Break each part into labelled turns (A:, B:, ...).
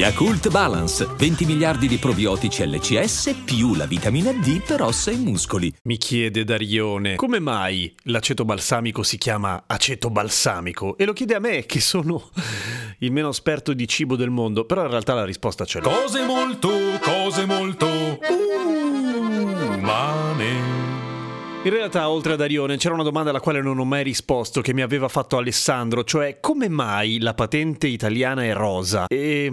A: Yakult Balance, 20 miliardi di probiotici LCS più la vitamina D per ossa e muscoli.
B: Mi chiede Darione, come mai l'aceto balsamico si chiama aceto balsamico? E lo chiede a me, che sono il meno esperto di cibo del mondo, però in realtà la risposta ce l'ho.
C: Cose molto, cose molto umane.
B: In realtà, oltre a Darione, c'era una domanda alla quale non ho mai risposto, che mi aveva fatto Alessandro, cioè come mai la patente italiana è rosa? E...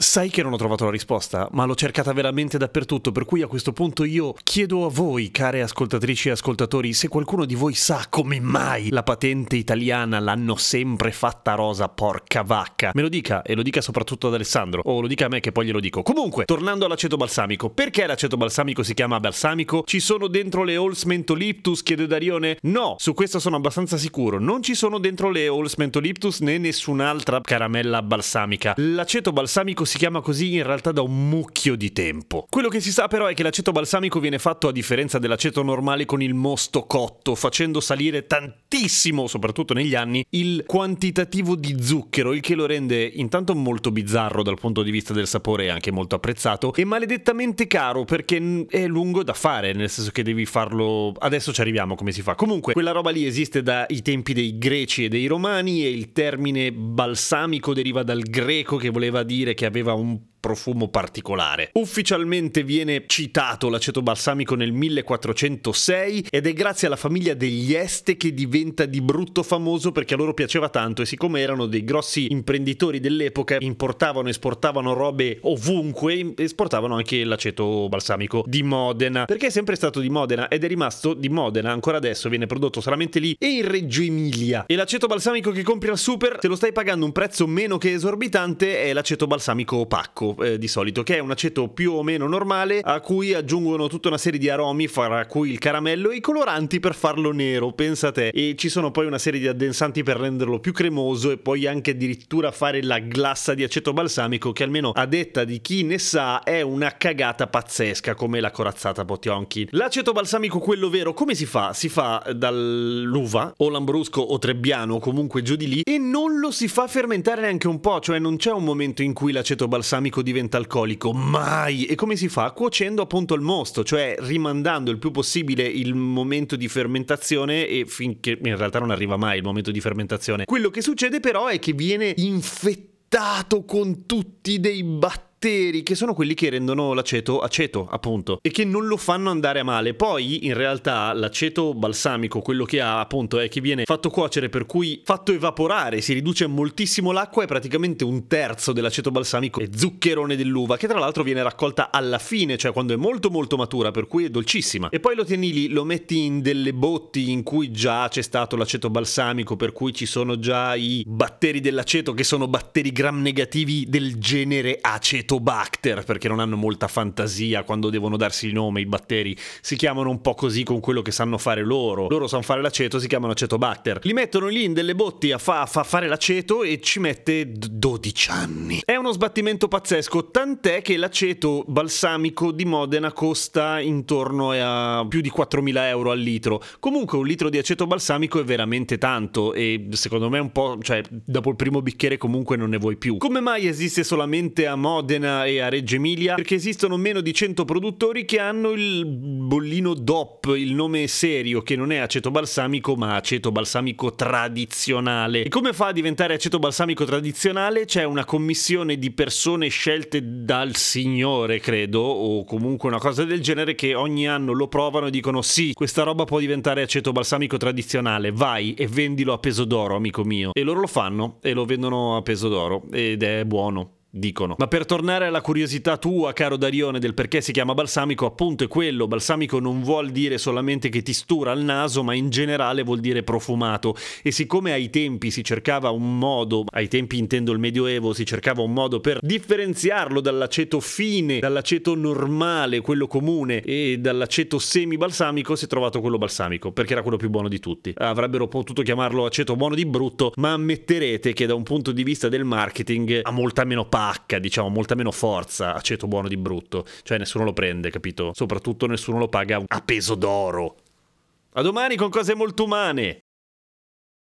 B: Sai che non ho trovato la risposta, ma l'ho cercata veramente dappertutto, per cui a questo punto io chiedo a voi, care ascoltatrici e ascoltatori, se qualcuno di voi sa come mai la patente italiana l'hanno sempre fatta rosa, porca vacca. Me lo dica, e lo dica soprattutto ad Alessandro, o lo dica a me che poi glielo dico. Comunque, tornando all'aceto balsamico, perché l'aceto balsamico si chiama balsamico? Ci sono dentro le Halls Mentoliptus, chiede Darione? No, su questo sono abbastanza sicuro, non ci sono dentro le Halls Mentoliptus né nessun'altra caramella balsamica. L'aceto balsamico si chiama così in realtà da un mucchio di tempo. Quello che si sa però è che l'aceto balsamico viene fatto a differenza dell'aceto normale con il mosto cotto, facendo salire tantissimo, soprattutto negli anni, il quantitativo di zucchero, il che lo rende intanto molto bizzarro dal punto di vista del sapore e anche molto apprezzato, e maledettamente caro perché è lungo da fare, nel senso che devi farlo... Adesso ci arriviamo come si fa. Comunque, quella roba lì esiste dai tempi dei greci e dei romani e il termine balsamico deriva dal greco che voleva dire che aveva un profumo particolare. Ufficialmente viene citato l'aceto balsamico nel 1406 ed è grazie alla famiglia degli Este che diventa di brutto famoso perché a loro piaceva tanto e siccome erano dei grossi imprenditori dell'epoca importavano e esportavano robe ovunque esportavano anche l'aceto balsamico di Modena. Perché è sempre stato di Modena ed è rimasto di Modena ancora adesso viene prodotto solamente lì e in Reggio Emilia. E l'aceto balsamico che compri al super se lo stai pagando un prezzo meno che esorbitante è l'aceto balsamico opacco eh, di solito, che è un aceto più o meno normale a cui aggiungono tutta una serie di aromi, fra cui il caramello e i coloranti per farlo nero, pensa te. E ci sono poi una serie di addensanti per renderlo più cremoso e poi anche addirittura fare la glassa di aceto balsamico che almeno a detta di chi ne sa è una cagata pazzesca come la corazzata Potionchi. L'aceto balsamico quello vero come si fa? Si fa dall'uva o lambrusco o trebbiano o comunque giù di lì e non lo si fa fermentare neanche un po', cioè non c'è un momento in cui l'aceto balsamico alcolico diventa alcolico, mai! E come si fa? Cuocendo appunto il mosto, cioè rimandando il più possibile il momento di fermentazione e finché in realtà non arriva mai il momento di fermentazione. Quello che succede però è che viene infettato con tutti dei batteri batteri che sono quelli che rendono l'aceto aceto, appunto, e che non lo fanno andare a male. Poi, in realtà, l'aceto balsamico, quello che ha, appunto, è che viene fatto cuocere, per cui fatto evaporare, si riduce moltissimo l'acqua e praticamente un terzo dell'aceto balsamico è zuccherone dell'uva, che tra l'altro viene raccolta alla fine, cioè quando è molto molto matura, per cui è dolcissima. E poi lo tieni lì, lo metti in delle botti in cui già c'è stato l'aceto balsamico, per cui ci sono già i batteri dell'aceto che sono batteri gram negativi del genere aceto Acetobacter, perché non hanno molta fantasia quando devono darsi il nome, i batteri si chiamano un po' così con quello che sanno fare loro. Loro sanno fare l'aceto, si chiamano Acetobacter. Li mettono lì in delle botti a, fa, fa fare l'aceto e ci mette 12 anni. È uno sbattimento pazzesco, tant'è che l'aceto balsamico di Modena costa intorno a più di 4.000 euro al litro. Comunque un litro di aceto balsamico è veramente tanto e secondo me un po', cioè dopo il primo bicchiere comunque non ne vuoi più. Come mai esiste solamente a Modena? Modena e a Reggio Emilia perché esistono meno di 100 produttori che hanno il bollino DOP, il nome serio che non è aceto balsamico ma aceto balsamico tradizionale. E come fa a diventare aceto balsamico tradizionale? C'è una commissione di persone scelte dal signore, credo, o comunque una cosa del genere che ogni anno lo provano e dicono sì, questa roba può diventare aceto balsamico tradizionale, vai e vendilo a peso d'oro, amico mio. E loro lo fanno e lo vendono a peso d'oro ed è buono dicono. Ma per tornare alla curiosità tua, caro Darione, del perché si chiama balsamico, appunto è quello. Balsamico non vuol dire solamente che ti stura il naso, ma in generale vuol dire profumato. E siccome ai tempi si cercava un modo, ai tempi intendo il Medioevo, si cercava un modo per differenziarlo dall'aceto fine, dall'aceto normale, quello comune, e dall'aceto semi-balsamico, si è trovato quello balsamico, perché era quello più buono di tutti. Avrebbero potuto chiamarlo aceto buono di brutto, ma ammetterete che da un punto di vista del marketing ha molta meno parte pacca, diciamo, molta meno forza aceto buono di brutto. Cioè nessuno lo prende, capito? Soprattutto nessuno lo paga a peso d'oro. A domani con cose molto umane.